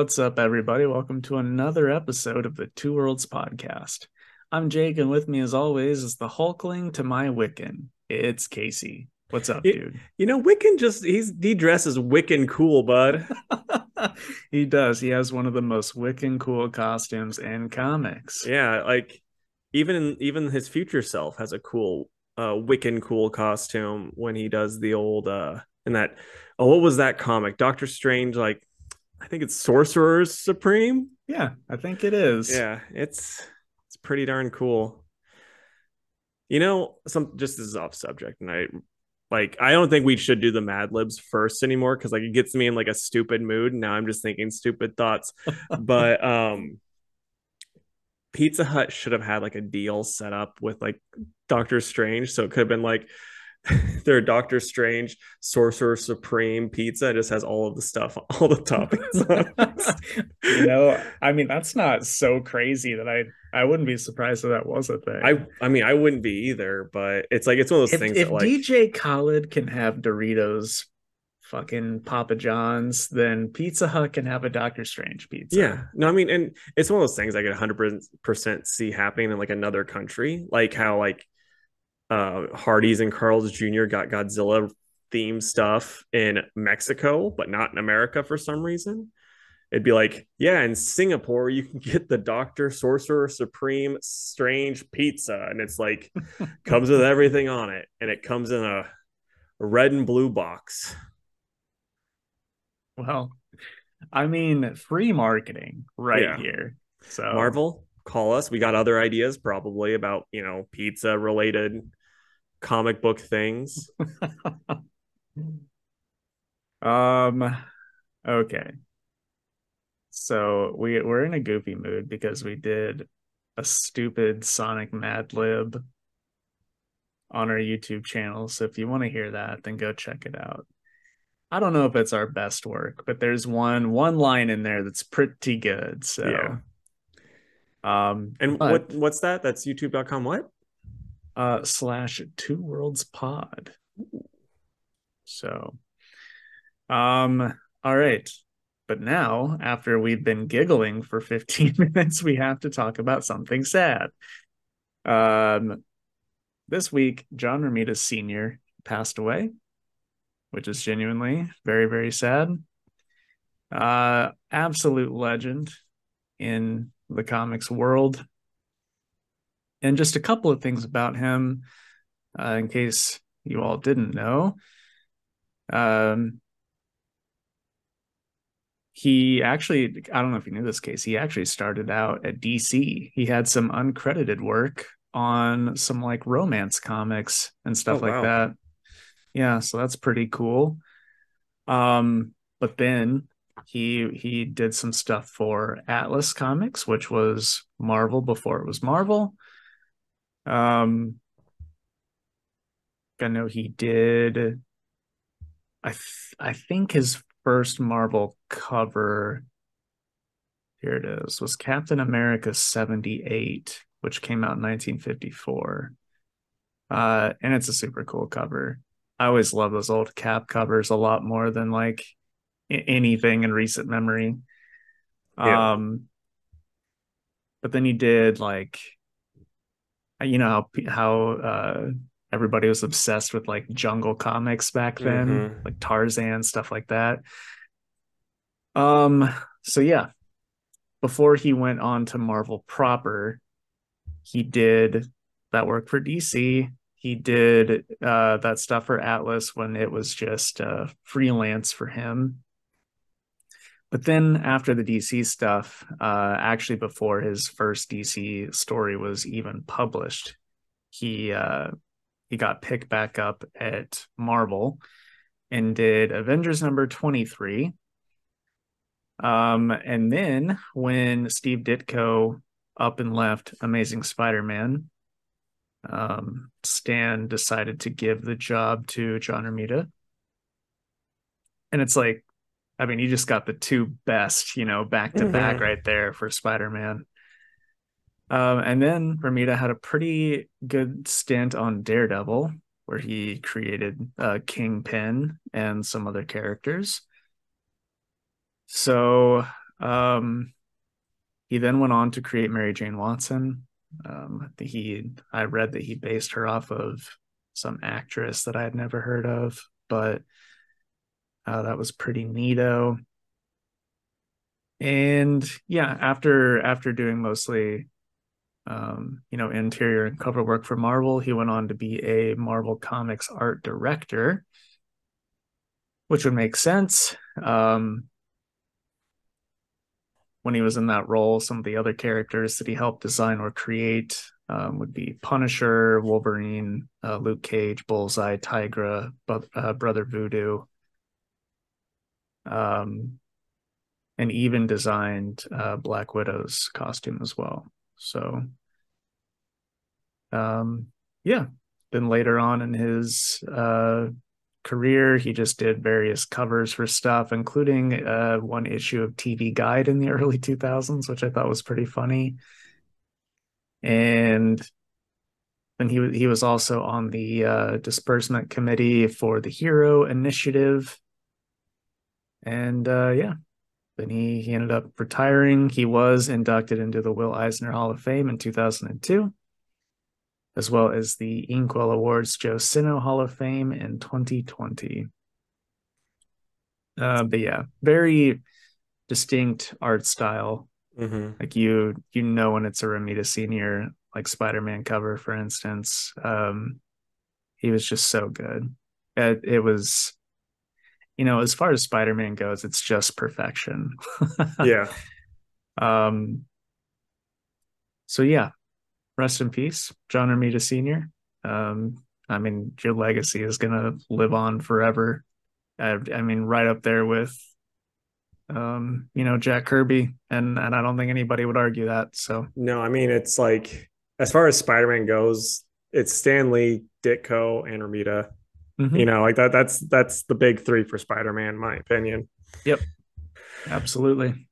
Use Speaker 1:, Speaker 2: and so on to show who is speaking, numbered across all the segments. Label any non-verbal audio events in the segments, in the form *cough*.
Speaker 1: What's up, everybody? Welcome to another episode of the Two Worlds podcast. I'm Jake, and with me, as always, is the Hulkling to my Wiccan. It's Casey. What's up,
Speaker 2: You-
Speaker 1: dude?
Speaker 2: You know, Wiccan just he's he dresses Wiccan cool, bud. *laughs*
Speaker 1: he does. He has one of the most Wiccan cool costumes in comics.
Speaker 2: yeah, like even even his future self has a cool uh Wiccan cool costume when he does the old uh in that oh what was that comic? Doctor Strange like I think it's Sorcerer's Supreme.
Speaker 1: Yeah, I think it is.
Speaker 2: Yeah, it's it's pretty darn cool. You know, some just this is off subject, and I like I don't think we should do the Mad Libs first anymore because like it gets me in like a stupid mood. Now I'm just thinking stupid thoughts. *laughs* but um Pizza Hut should have had like a deal set up with like Doctor Strange. So it could have been like *laughs* their Doctor Strange Sorcerer Supreme pizza. It just has all of the stuff, *laughs* all the toppings *laughs*
Speaker 1: you know, I mean, that's not so crazy that I I wouldn't be surprised if that was a thing.
Speaker 2: I I mean I wouldn't be either, but it's like it's one of those
Speaker 1: if,
Speaker 2: things
Speaker 1: if
Speaker 2: that like
Speaker 1: DJ Khaled can have Doritos, fucking Papa John's, then Pizza Hut can have a Doctor Strange pizza.
Speaker 2: yeah no I mean and it's one of those things I could 100 percent see happening in like another country, like how like uh Hardee's and Carl's Jr. got Godzilla themed stuff in Mexico, but not in America for some reason. It'd be like, yeah, in Singapore you can get the Doctor Sorcerer Supreme Strange Pizza, and it's like *laughs* comes with everything on it, and it comes in a, a red and blue box.
Speaker 1: Well, I mean, free marketing right
Speaker 2: Yeah.
Speaker 1: here. So
Speaker 2: Marvel, call us. We got other ideas probably about, you know, pizza related comic book things. *laughs*
Speaker 1: um okay. So we we're in a goofy mood because we did a stupid Sonic Mad Lib on our YouTube channel. So if you want to hear that, then go check it out. I don't know if it's our best work, but there's one one line in there that's pretty good. So
Speaker 2: Yeah.
Speaker 1: um
Speaker 2: And
Speaker 1: but,
Speaker 2: what what's that? That's youtube.com what?
Speaker 1: Uh slash two worlds pod. So um all right. But now after we've been giggling for 15 *laughs* minutes we have to talk about something sad. Um this week john romita senior passed away which is genuinely very very sad. Uh absolute legend in the comics world and just a couple of things about him uh, in case you all didn't know. Um he actually i don't know if you knew this case he actually started out at dc he had some uncredited work on some like romance comics and stuff
Speaker 2: Oh,
Speaker 1: like
Speaker 2: wow.
Speaker 1: that. Yeah so that's pretty cool. Um but then he he did some stuff for atlas comics which was marvel before it was marvel um, I know he did. I th- I think his first Marvel cover. Here it is. Was Captain America seventy eight, which came out in nineteen fifty four. Uh, and it's a super cool cover. I always love those old Cap covers a lot more than like anything in recent memory.
Speaker 2: Yeah.
Speaker 1: Um, but then he did like you know how how uh everybody was obsessed with like jungle comics back then?
Speaker 2: Mhm.
Speaker 1: like tarzan stuff like that. Um so yeah. Before he went on to marvel proper he did that work for dc he did uh that stuff for atlas when it was just uh freelance for him but then after the DC stuff, uh, actually before his first DC story was even published, he uh, he got picked back up at Marvel and did Avengers number twenty three. Um, and then when Steve Ditko up and left Amazing Spider Man, um, Stan decided to give the job to John Romita. And it's like, I mean, you just got the two best, you know, back to back
Speaker 2: Mhm.
Speaker 1: right there for Spider Man. Um, and then Romita had a pretty good stint on Daredevil, where he created uh, Kingpin and some other characters. So, Um, he then went on to create Mary Jane Watson. Um, he I read that he based her off of some actress that I had never heard of, but uh, that was pretty neato. And yeah, after after doing mostly um, you know, interior and cover work for Marvel, he went on to be a Marvel Comics art director, which would make sense. Um, when he was in that role, some of the other characters that he helped design or create um, would be Punisher, Wolverine, uh, Luke Cage, Bullseye, Tigra, uh, Brother Voodoo, um, and even designed uh, Black Widow's costume as well. So, um, yeah. Then later on in his uh, career, he just did various covers for stuff, including uh, one issue of TV Guide in the *laughs* early 2000s, which I thought was pretty funny. And then he he was also on the uh, disbursement committee for the Hero Initiative. And uh, yeah, then he he ended up retiring. He was inducted into the Will Eisner Hall of Fame in 2002 as well as the Inkwell Awards Joe Sinnott Hall of Fame in 2020. Uh, but yeah, very distinct art style. Mm-hmm. Like you, you know when it's a Romita Senior, like Spider-Man cover, for instance. Um, he was just so good. It, it was, you know, as far as Spider-Man goes, it's just perfection. *laughs*
Speaker 2: yeah.
Speaker 1: Um. So yeah, rest in peace, John Romita Sr. Um, I mean, your legacy is going to live on forever. I, I, mean, right up there with, um, you know, Jack Kirby, and and I don't think anybody would argue that. So
Speaker 2: no, I mean, it's like as far as Spider-Man goes, it's Stan Lee, Ditko, and Romita. Mm-hmm. You know, like that. That's that's the big three for Spider-Man, my opinion.
Speaker 1: Yep, absolutely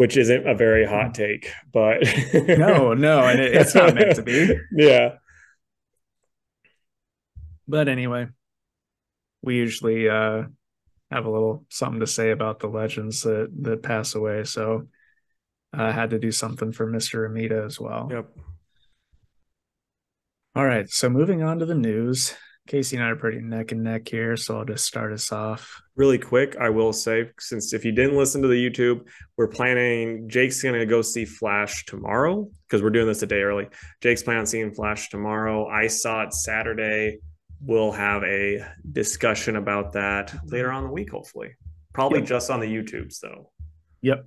Speaker 2: which isn't a very hot take, but *laughs*
Speaker 1: no, no, and it, it's not meant to be. *laughs*
Speaker 2: Yeah.
Speaker 1: But anyway, we usually uh, have a little something to say about the legends that that pass away. So I had to do something for Mr. Romita as well.
Speaker 2: Yep.
Speaker 1: All right. So moving on to the news. Casey and I are pretty neck and neck here, so I'll just start us off.
Speaker 2: Really quick, I will say, since if you didn't listen to the YouTube, we're planning. Jake's gonna go see Flash tomorrow because we're doing this a day early. Jake's planning on seeing Flash tomorrow. I saw it Saturday. We'll have a discussion about that later on the week, hopefully. Probably yep. just on the YouTubes though.
Speaker 1: Yep.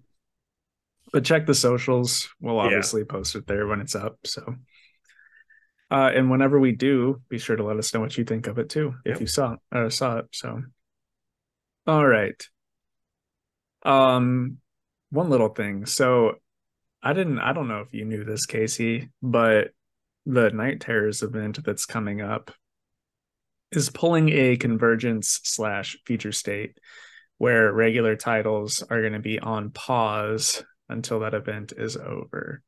Speaker 1: But check the socials. We'll obviously yeah. post it there when it's up. So uh, and whenever we do, be sure to let us know what you think of it too, if yep. you saw or saw it. So, all right. Um, one little thing. So, I didn't. I don't know if you knew this, Casey, but the Night Terrors event that's coming up is pulling a convergence slash future state where regular titles are going to be on pause until that event is over.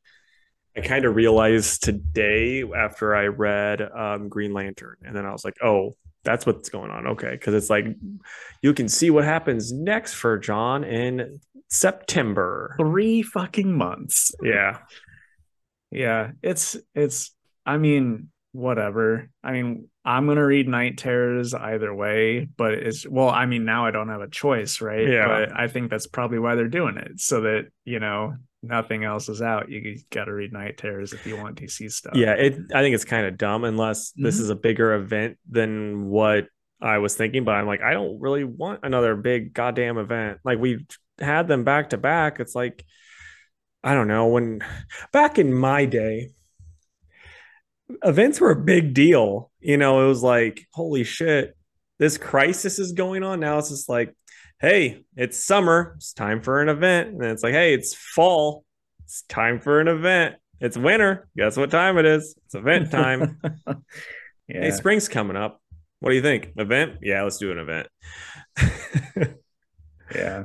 Speaker 2: I kind of realized today after I read um, Green Lantern, and then I was like, oh, that's what's going on. Okay, because it's like you can see what happens next for John in September.
Speaker 1: Three fucking months.
Speaker 2: Yeah,
Speaker 1: yeah. It's it's. I mean, whatever. I mean, I'm gonna read Night Terrors either way, but it's well, I mean, now I don't have a choice, right?
Speaker 2: Yeah.
Speaker 1: But I think that's probably why they're doing it, so that you know nothing else is out, you got to read Night Terrors if you want DC stuff.
Speaker 2: Yeah, it. I think it's kind of dumb unless mm-hmm. this is a bigger event than what I was thinking. But I'm like, I don't really want another big goddamn event. Like we had them back to back. It's like, I don't know when back in my day. Events were a big deal. You know, it was like, holy shit, this crisis is going on. Now it's just like, hey, it's summer. It's time for an event. And it's like, hey, it's fall. It's time for an event. It's winter. Guess what time it is? It's event *laughs* time. yeah. Hey, spring's coming up. What do you think? Event? Yeah, let's do an event. *laughs*
Speaker 1: yeah.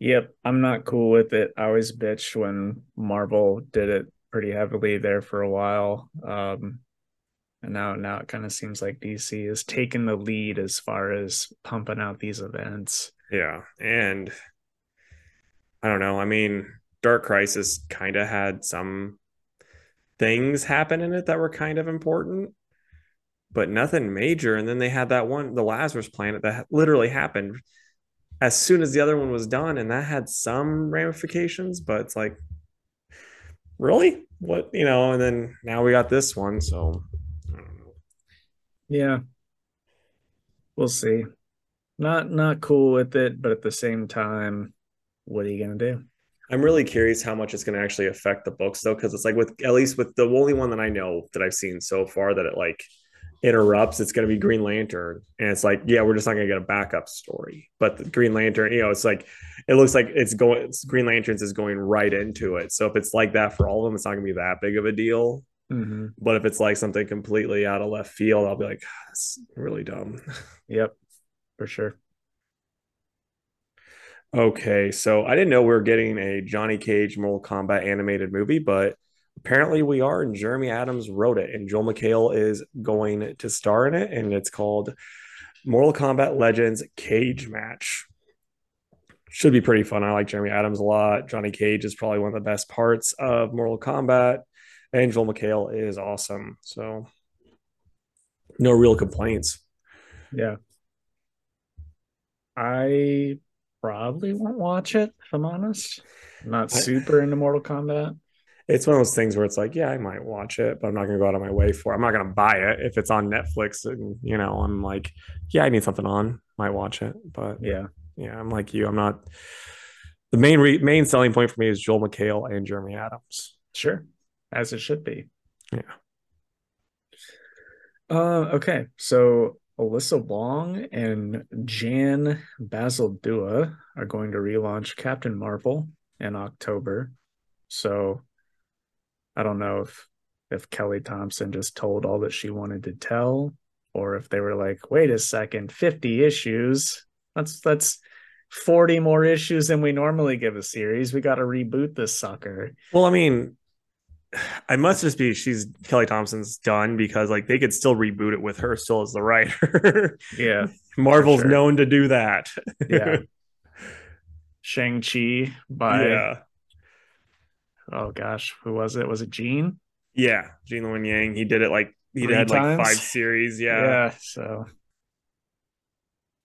Speaker 1: Yep. I'm not cool with it. I always bitched when Marvel did it pretty heavily there for a while. Um, and now now it kind of seems like DC is taking the lead as far as pumping out these events.
Speaker 2: Yeah, and I don't know. I mean, Dark Crisis kind of had some things happen in it that were kind of important, but nothing major. And then they had that one, the Lazarus Planet, that literally happened as soon as the other one was done, and that had some ramifications. But it's like, really, what you know? And then now we got this one, so
Speaker 1: Yeah. We'll see. Not not cool with it, but at the same time, what are you gonna do?
Speaker 2: I'm really curious how much it's going to actually affect the books, though, because it's like with at least with the only one that I know that I've seen so far that it like interrupts, it's going to be Green Lantern, and it's like, yeah, we're just not going to get a backup story. But the Green Lantern, you know, it's like it looks like it's going. Green Lanterns is going right into it. So if it's like that for all of them, it's not going to be that big of a deal.
Speaker 1: Mm-hmm.
Speaker 2: But if it's like something completely out of left field, I'll be like, "Ah, that's really dumb. *laughs*
Speaker 1: Yep, for sure.
Speaker 2: Okay, so I didn't know we were getting a Johnny Cage Mortal Kombat animated movie, but apparently we are, and Jeremy Adams wrote it, and Joel McHale is going to star in it, and it's called Mortal Kombat Legends Cage Match. Should be pretty fun. I like Jeremy Adams a lot. Johnny Cage is probably one of the best parts of Mortal Kombat, and Joel McHale is awesome. So, no real complaints.
Speaker 1: Yeah. I probably won't watch it, if I'm honest. I'm not super into Mortal Kombat.
Speaker 2: it's one of those things where it's like, yeah, I might watch it, but I'm not going to go out of my way for. It. I'm not going to buy it if it's on Netflix, and you know, I'm like, yeah, I need something on, might watch it, but
Speaker 1: Yeah.
Speaker 2: yeah, I'm like you. I'm not. The main re- main selling point for me is Joel McHale and Jeremy Adams.
Speaker 1: Sure. As it should be.
Speaker 2: Yeah.
Speaker 1: Uh okay. So Alyssa Wong and Jan Bazaldua are going to relaunch Captain Marvel in October. So I don't know if if Kelly Thompson just told all that she wanted to tell, or if they were like, wait a second, 50 issues. That's that's 40 more issues than we normally give a series. We gotta reboot this sucker.
Speaker 2: Well, I mean, *sighs* I must just be she's Kelly Thompson's done because like they could still reboot it with her still as the writer. *laughs*
Speaker 1: Yeah.
Speaker 2: Marvel's
Speaker 1: sure.
Speaker 2: known to do that. *laughs*
Speaker 1: Yeah. Shang-Chi by
Speaker 2: yeah.
Speaker 1: oh gosh, who was it? Was it Gene?
Speaker 2: Yeah. Gene Luen Yang. He did it like he
Speaker 1: Three
Speaker 2: had like five series. Yeah. Yeah.
Speaker 1: so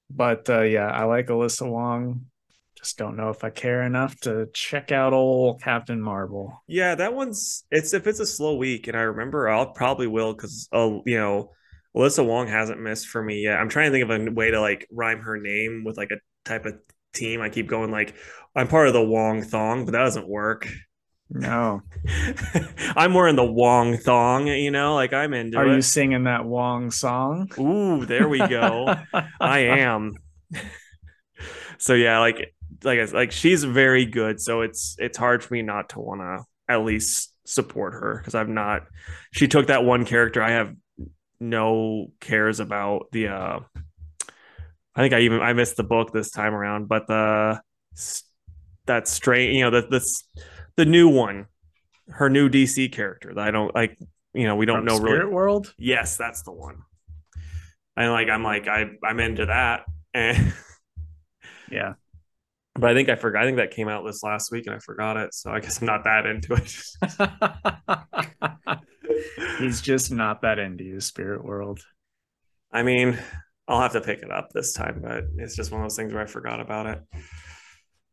Speaker 1: but uh yeah, I like Alyssa Wong. Just don't know if I care enough to check out old Captain Marvel.
Speaker 2: Yeah, that one's it's if it's a slow week, and I remember I'll probably will because uh, you know, Alyssa Wong hasn't missed for me yet. I'm trying to think of a way to like rhyme her name with like a type of team. I keep going like I'm part of the Wong Thong, but that doesn't work.
Speaker 1: No. *laughs*
Speaker 2: I'm wearing the Wong Thong, you know, like I'm into
Speaker 1: Are
Speaker 2: it.
Speaker 1: you singing that Wong song?
Speaker 2: Ooh, there we go. *laughs* I am. *laughs* so yeah, like like I- like she's very good. So it's it's hard for me not to want to at least support her because I've not. She took that one character I have no cares about the. uh I think I even I missed the book this time around, but the that straight you know the this the new one, her new DC character that I don't like. You know we don't
Speaker 1: From
Speaker 2: know
Speaker 1: Spirit
Speaker 2: really.
Speaker 1: World?
Speaker 2: Yes, that's the one. And like I'm like I I'm into that. *laughs* And
Speaker 1: Yeah.
Speaker 2: But I think I forgot. I think that came out this last week and I forgot it. So I guess I'm not that into it. *laughs*
Speaker 1: He's just not that into you, Spirit World.
Speaker 2: I mean, I'll have to pick it up this time, but it's just one of those things where I forgot about it.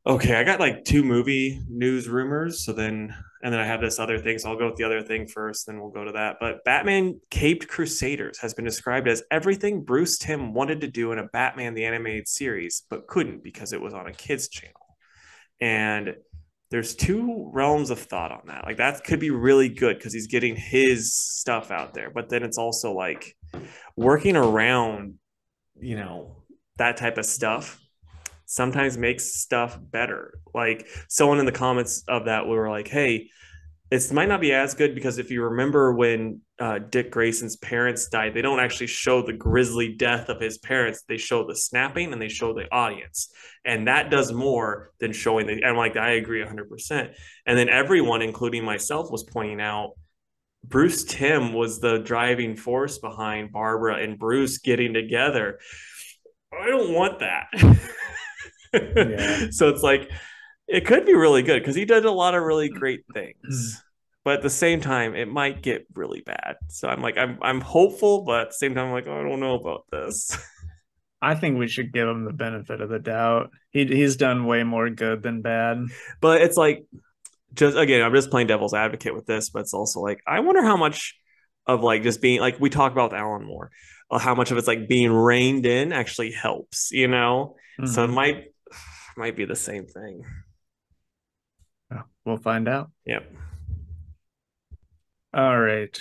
Speaker 2: Okay, I got like two movie news rumors. So then, and then I have this other thing. So I'll go with the other thing first, then we'll go to that. But Batman Caped Crusaders has been described as everything Bruce Timm wanted to do in a Batman the Animated Series, but couldn't because it was on a kids' channel. And there's two realms of thought on that. Like that could be really good because he's getting his stuff out there, but then it's also like working around, you know, that type of stuff sometimes makes stuff better. Like someone in the comments of that we were like, hey, it might not be as good because if you remember when uh, Dick Grayson's parents died, they don't actually show the grisly death of his parents. They show the snapping and they show the audience. And that does more than showing the. I'm like, I agree 100%. And then everyone, including myself, was pointing out Bruce Timm was the driving force behind Barbara and Bruce getting together. I don't want that. *laughs*
Speaker 1: Yeah. *laughs*
Speaker 2: So it's like, It could be really good because he did a lot of really great things. but at the same time, it might get really bad. So I'm like, I'm I'm hopeful, but at the same time, I'm like, oh, I don't know about this. *laughs*
Speaker 1: I think we should give him the benefit of the doubt. He he's done way more good than bad.
Speaker 2: But it's like just again, I'm just playing devil's advocate with this, but it's also like I wonder how much of like just being like we talk about Alan Moore, uh, how much of it's like being reined in actually helps, you know? Mm-hmm. So it mm-hmm. might might be the same thing.
Speaker 1: We'll find out.
Speaker 2: Yep.
Speaker 1: All right.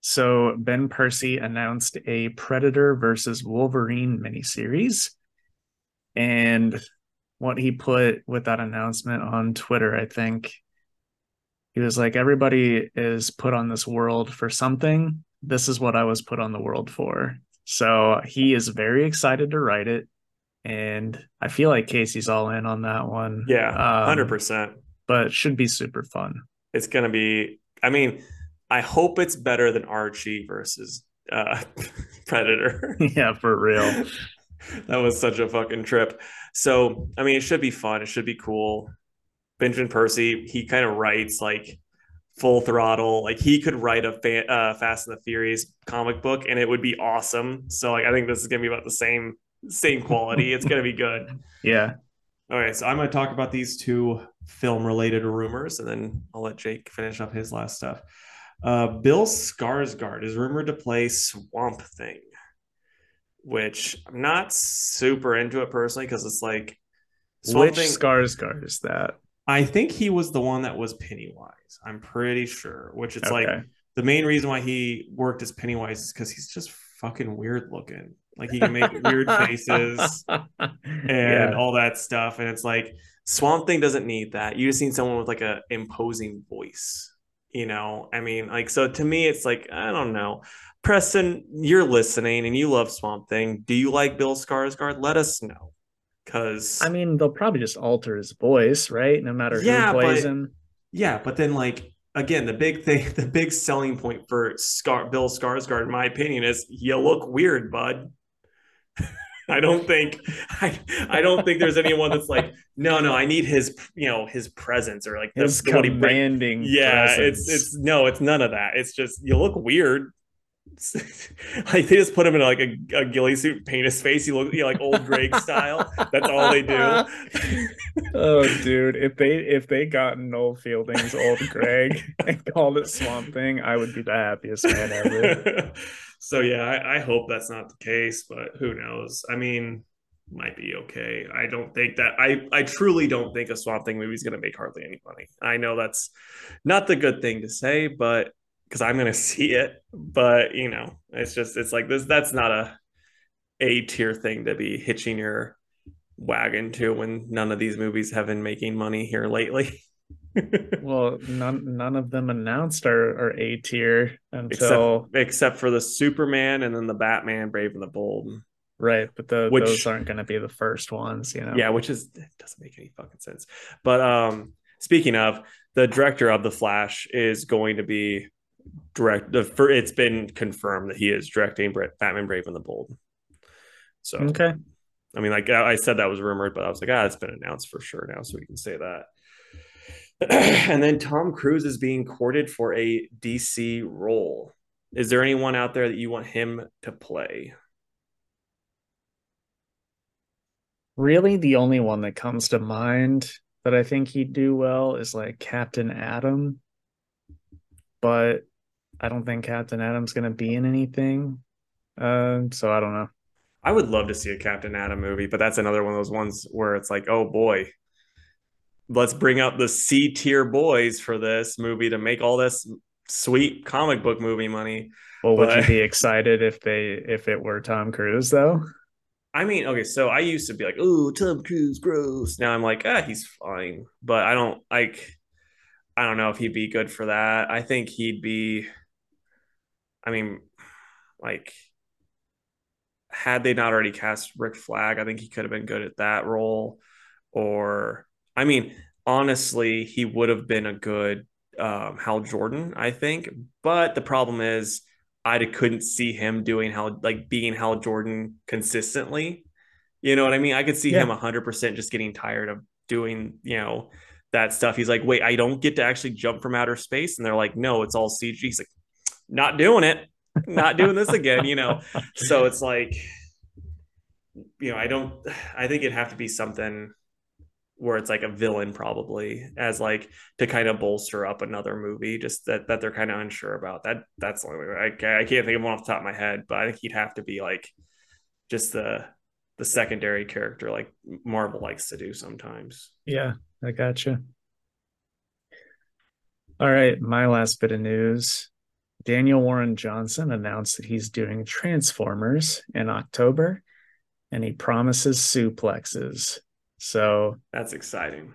Speaker 1: So Ben Percy announced a Predator versus Wolverine miniseries. And what he put with that announcement on Twitter, I think he was like, everybody is put on this world for something. This is what I was put on the world for. So he is very excited to write it. And I feel like Casey's all in on that one.
Speaker 2: Yeah, um, 100%.
Speaker 1: But it should be super fun.
Speaker 2: It's going to be, I mean, I hope it's better than Archie versus uh, *laughs* Predator. *laughs*
Speaker 1: yeah, for real. *laughs*
Speaker 2: that was such a fucking trip. So, I mean, it should be fun. It should be cool. Benjamin Percy, he kind of writes like full throttle. Like he could write a fa- uh, Fast and the Furious comic book, and it would be awesome. So, like, I think this is gonna be about the same same quality. it's gonna be good. *laughs*
Speaker 1: Yeah.
Speaker 2: All right, so I'm gonna talk about these two film related rumors, and then I'll let Jake finish up his last stuff. Uh, Bill Skarsgård is rumored to play Swamp Thing, which I'm not super into it personally because it's like
Speaker 1: Swamp which Thing, Skarsgård is that?
Speaker 2: I think he was the one that was Pennywise. I'm pretty sure. Which it's okay. like the main reason why he worked as Pennywise is because he's just fucking weird looking. Like he can make weird faces *laughs* and yeah. all that stuff. And it's like Swamp Thing doesn't need that. You just need someone with like a imposing voice you know? I mean like so to me it's like i don't know. Preston you're listening and you love swamp thing. Do you like bill skarsgård? Let us know. Because
Speaker 1: i mean they'll probably just alter his voice right? No matter yeah, who plays
Speaker 2: but,
Speaker 1: him.
Speaker 2: Yeah but then like again the big thing *laughs* the big selling point for Scar- bill skarsgård in my opinion is you look weird bud *laughs* I don't think I I don't think there's anyone that's like no no I need his you know his presence or like
Speaker 1: his commanding.
Speaker 2: Yeah, presence. it's it's no it's none of that. It's just you look weird. *laughs* like they just put him in like a, a ghillie suit, paint his face. You look you know, like old Gregg *laughs* style. That's all they do.
Speaker 1: oh, dude! If they if they got Noel Fielding's old Gregg and called it Swamp Thing, I would be the happiest man ever
Speaker 2: so yeah, I, I hope that's not the case, but who knows? I mean, might be okay. I don't think that I I truly don't think a Swamp Thing movie is going to make hardly any money. I know that's not the good thing to say, but because I'm going *laughs* to see it, but you know, it's just it's like this. That's not a a tier thing to be hitching your wagon to when none of these movies have been making money here lately. *laughs*
Speaker 1: well, none none of them announced our, our A tier until
Speaker 2: except, except, for the Superman and then the Batman, Brave and the Bold.
Speaker 1: Right, but the, which, those aren't going to be the first ones, you know.
Speaker 2: Yeah, which is doesn't make any fucking sense. But um, speaking of, the director of the Flash is going to be direct. The for it's been confirmed that he is directing Batman, Brave and the Bold. So
Speaker 1: okay.
Speaker 2: I mean, like I said, that was rumored, but I was like, ah, it's been announced for sure now, so we can say that. *clears throat* and then Tom Cruise is being courted for a DC role. Is there anyone out there that you want him to play?
Speaker 1: Really, the only one that comes to mind that I think he'd do well is like Captain Atom, But I don't think Captain Atom's going to be in anything. Uh, so I don't know.
Speaker 2: I would love to see a Captain Atom movie, but that's another one of those ones where it's like, oh boy, let's bring out the C tier boys for this movie to make all this sweet comic book movie money.
Speaker 1: Well, would but, you be excited if they if it were Tom Cruise though?
Speaker 2: I mean, okay, so I used to be like, "Oh, Tom Cruise, gross." Now I'm like, "Ah, he's fine," but I don't like. I don't know if he'd be good for that. I think he'd be. I mean, like, had they not already cast Rick Flag, I think he could have been good at that role. Or I mean, honestly, he would have been a good um, Hal Jordan, I think. But the problem is, I couldn't see him doing how like being Hal Jordan consistently. You know what I mean? I could see yeah. him 100% just getting tired of doing, you know, that stuff. He's like, wait, I don't get to actually jump from outer space. And they're like, no, it's all CG. He's like, not doing it, not doing this again, you know? So it's like, you know, I don't, I think it'd have to be something where it's like a villain probably as like to kind of bolster up another movie just that that they're kind of unsure about. That that's the only way I, I can't think of one off the top of my head but i think he'd have to be like just the the secondary character like marvel likes to do sometimes.
Speaker 1: Yeah i gotcha. All right my last bit of news. Daniel warren johnson announced that he's doing transformers in october and he promises suplexes so
Speaker 2: that's exciting.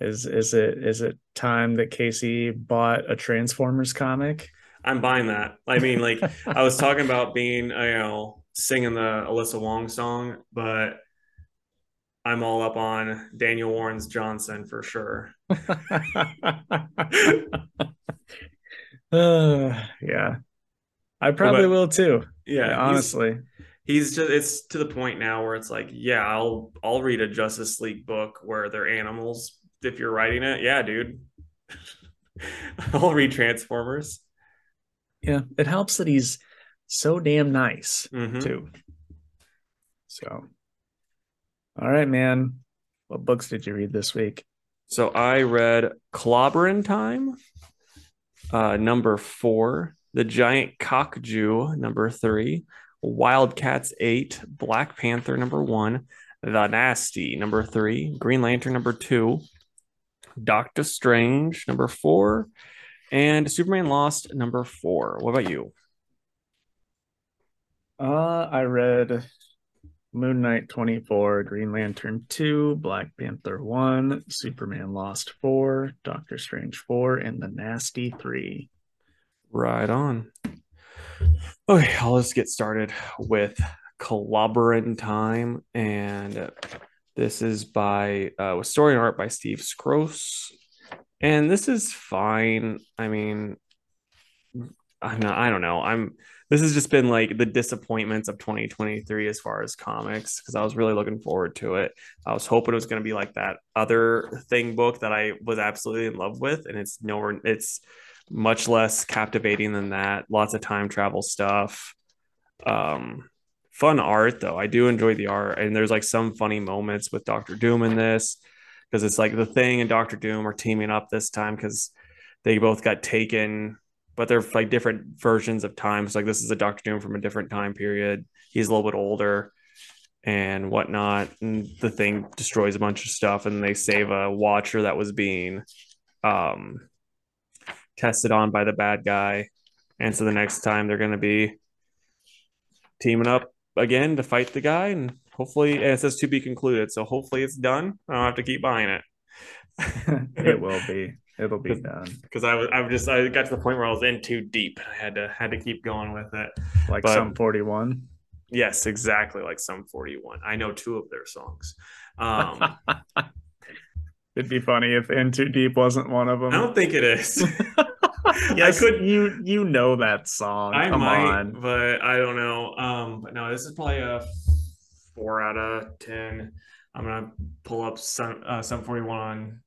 Speaker 1: Is is it is it time that Casey bought a Transformers comic?
Speaker 2: I'm buying that. I mean, like *laughs* I was talking about being, you know, singing the Alyssa Wong song, but I'm all up on Daniel Warren's Johnson for sure.
Speaker 1: uh, *laughs* *sighs* yeah, I probably but, will too.
Speaker 2: Yeah,
Speaker 1: honestly,
Speaker 2: he's just it's to the point now where it's like yeah i'll i'll read a justice league book where they're animals if you're writing it. Yeah dude. *laughs* I'll read transformers.
Speaker 1: Yeah it helps that he's so damn nice
Speaker 2: mm-hmm.
Speaker 1: too. So all right man. What books did you read this week?
Speaker 2: So i read clobberin time uh number four the giant Kokju number three Wildcats eight, Black Panther number one, The Nasty number three, Green Lantern number two, Doctor Strange number four, and Superman Lost number four. What about you?
Speaker 1: Uh, I read Moon Knight 24, Green Lantern 2, Black Panther 1, Superman Lost 4, Doctor Strange 4, and The Nasty 3.
Speaker 2: Right on. Okay, I'll just get started with Clobberin' Time. And this is by, uh, with story and art by Steve Skroce. And this is fine. I mean, I'm not, I don't know. I'm, this has just been like the disappointments of 2023 as far as comics because I was really looking forward to it. I was hoping it was going to be like that other thing book that I was absolutely in love with, and it's nowhere. It's much less captivating than that. Lots of time travel stuff. Um, fun art though. I do enjoy the art, and there's like some funny moments with Doctor Doom in this because it's like the Thing and Doctor Doom are teaming up this time because they both got taken, but they're like different versions of time. So Like this is a Doctor Doom from a different time period. He's a little bit older and whatnot. And the Thing destroys a bunch of stuff, and they save a Watcher that was being um tested on by the bad guy. And so the next time they're going to be teaming up again to fight the guy. And hopefully, it says to be concluded. So hopefully it's done. I don't have to keep buying it. *laughs*
Speaker 1: it will be. It'll be done.
Speaker 2: Because I was, I was just, I got to the point where I was in too deep. I had to, had to keep going with it.
Speaker 1: Like but, Sum 41.
Speaker 2: Yes, exactly. Like some 41. I know two of their songs. Um, *laughs*
Speaker 1: It'd be funny if In Too Deep wasn't one of them.
Speaker 2: I don't think it is. *laughs*
Speaker 1: yes, I could. You you know that song.
Speaker 2: I
Speaker 1: Come
Speaker 2: might,
Speaker 1: on.
Speaker 2: but I don't know. Um, but no, this is probably a four out of ten. I'm gonna pull up some uh, Sum 41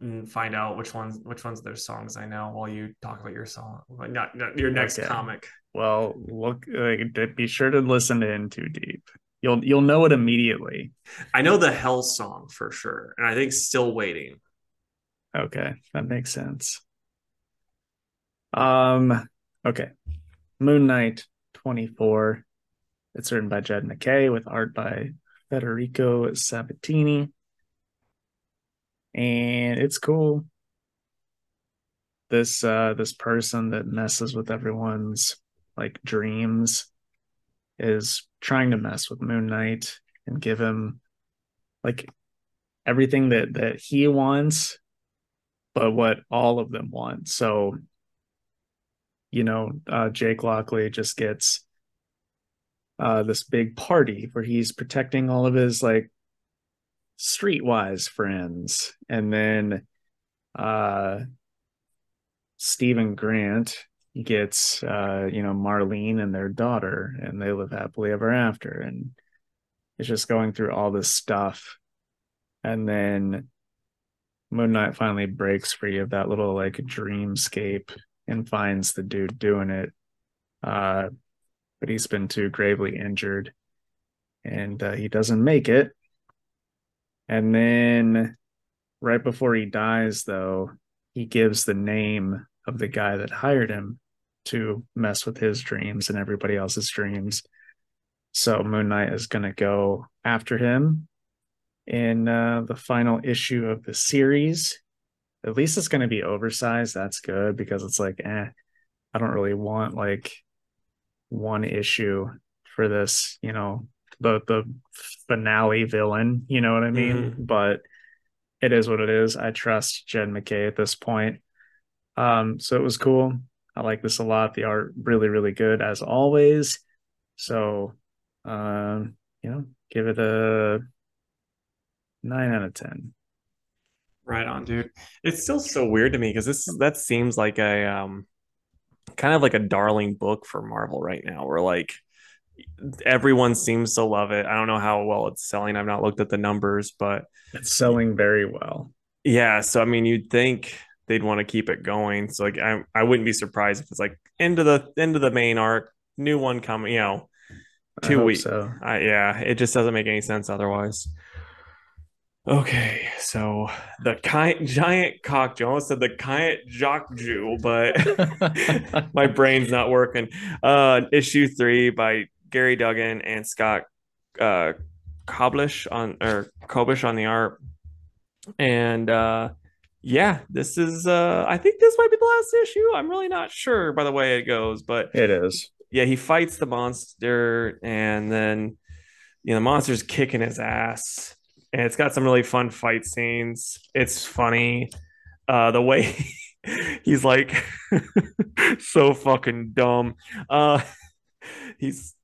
Speaker 2: and find out which ones which ones of their songs I know while you talk about your song, not, not your next okay. comic.
Speaker 1: Well, look, uh, be sure to listen to In Too Deep. You'll you'll know it immediately.
Speaker 2: I know the Hell song for sure, and I think Still Waiting.
Speaker 1: Okay, that makes sense. Um, okay. Moon Knight 24. It's written by Jed MacKay with art by Federico Sabbatini. And it's cool. This uh this person that messes with everyone's like dreams is trying to mess with Moon Knight and give him like everything that that he wants, but what all of them want. So, you know, uh, Jake Lockley just gets uh, this big party where he's protecting all of his like streetwise friends, and then uh, Stephen Grant gets uh you know Marlene and their daughter and they live happily ever after and it's just going through all this stuff and then Moon Knight finally breaks free of that little like dreamscape and finds the dude doing it. Uh, but he's been too gravely injured and uh, he doesn't make it. And then right before he dies, though, he gives the name of the guy that hired him to mess with his dreams and everybody else's dreams. So Moon Knight is going to go after him in uh, the final issue of the series. At least it's going to be oversized. That's good because it's like, eh, I don't really want like one issue for this, you know, the the finale villain, you know what I mean? Mm-hmm. But it is what it is. I trust Jed MacKay at this point. Um, so it was cool. I like this a lot. The art really, really good as always. So um, you know, give it a nine out of ten.
Speaker 2: Right on, dude. It's still so weird to me because this that seems like a um kind of like a darling book for Marvel right now, where like everyone seems to love it. I don't know how well it's selling. I've not looked at the numbers, but
Speaker 1: it's selling very well.
Speaker 2: Yeah, so I mean, you'd think they'd want to keep it going. So like, I I wouldn't be surprised if it's like into the into the main arc, new one coming. You know, two weeks. So uh, yeah, it just doesn't make any sense otherwise. Okay, so the ki- giant cock almost said the giant jock Jew, but *laughs* my brain's not working. Uh, issue three by Gary Duggan and Scott uh, Koblish on or Kobish on the art, and uh, yeah, this is. Uh, I think this might be the last issue. I'm really not sure by the way it goes, but
Speaker 1: it is.
Speaker 2: Yeah, he fights the monster, and then you know the monster's kicking his ass, and it's got some really fun fight scenes. It's funny. Uh, the way *laughs* he's like *laughs* so fucking dumb. Uh, *laughs* he's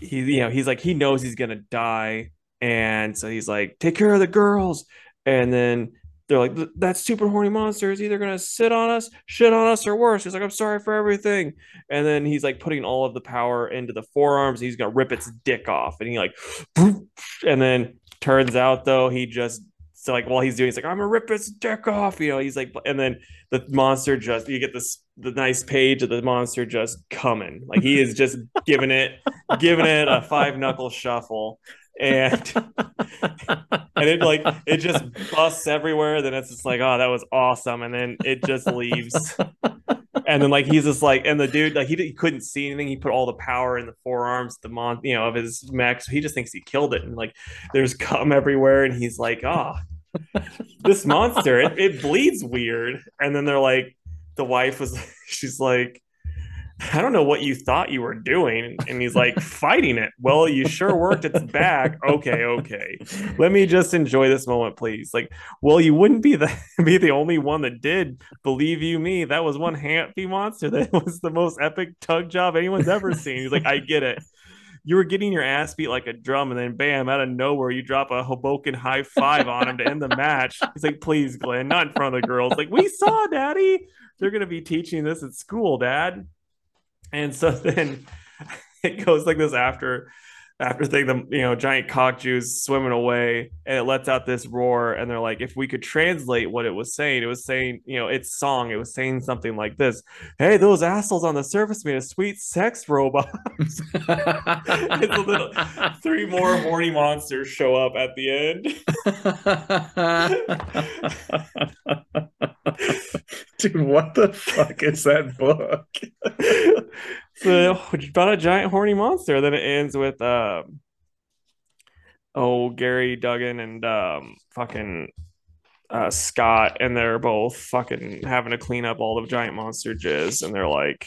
Speaker 2: he you know he's like he knows he's gonna die and so he's like take care of the girls and then they're like that super horny monster is either gonna sit on us shit on us or worse. He's like i'm sorry for everything. And then he's like putting all of the power into the forearms he's gonna rip its dick off. And he like *sniffs* and then turns out though he just so like while he's doing, he's like, I'm gonna rip his dick off, you know. He's like, and then the monster just you get this the nice page of the monster just coming, like he is just giving it, giving it a five knuckle shuffle, and *laughs* and it like it just busts everywhere. Then it's just like, oh, that was awesome, and then it just leaves. and then like he's just like, and the dude like he, he couldn't see anything. He put all the power in the forearms, the mon, you know, of his mech. So he just thinks he killed it, and like there's cum everywhere, and he's like, oh, this monster it, it bleeds weird and then they're like the wife was *laughs* she's like I don't know what you thought you were doing. And he's like, fighting it. Well, you sure worked its back. Okay, okay. Let me just enjoy this moment, please. Like, well, you wouldn't be the *laughs* be the only one that did. Believe you me, that was one happy monster that *laughs* was the most epic tug job anyone's ever seen. He's like, I get it you were getting your ass beat like a drum, and then bam, out of nowhere, you drop a Hoboken high five on him to end the match. He's like, please, Glenn, not in front of the girls. Like, we saw, Daddy. They're gonna be teaching this at school, Dad. And so *laughs* then it goes like this after after thing, the you know giant Kokju's swimming away, and it lets out this roar, and they're like, if we could translate what it was saying, it was saying, you know, its song, it was saying something like this: "Hey, those assholes on the surface made a sweet sex robot." *laughs* it's a little three more horny monsters show up at the
Speaker 1: end. *laughs* Dude, what the fuck is that book? *laughs*
Speaker 2: so *laughs* about a giant horny monster. Then it ends with um oh Gary Duggan and um fucking uh, Scott, and they're both fucking having to clean up all the giant monster jizz, and they're like,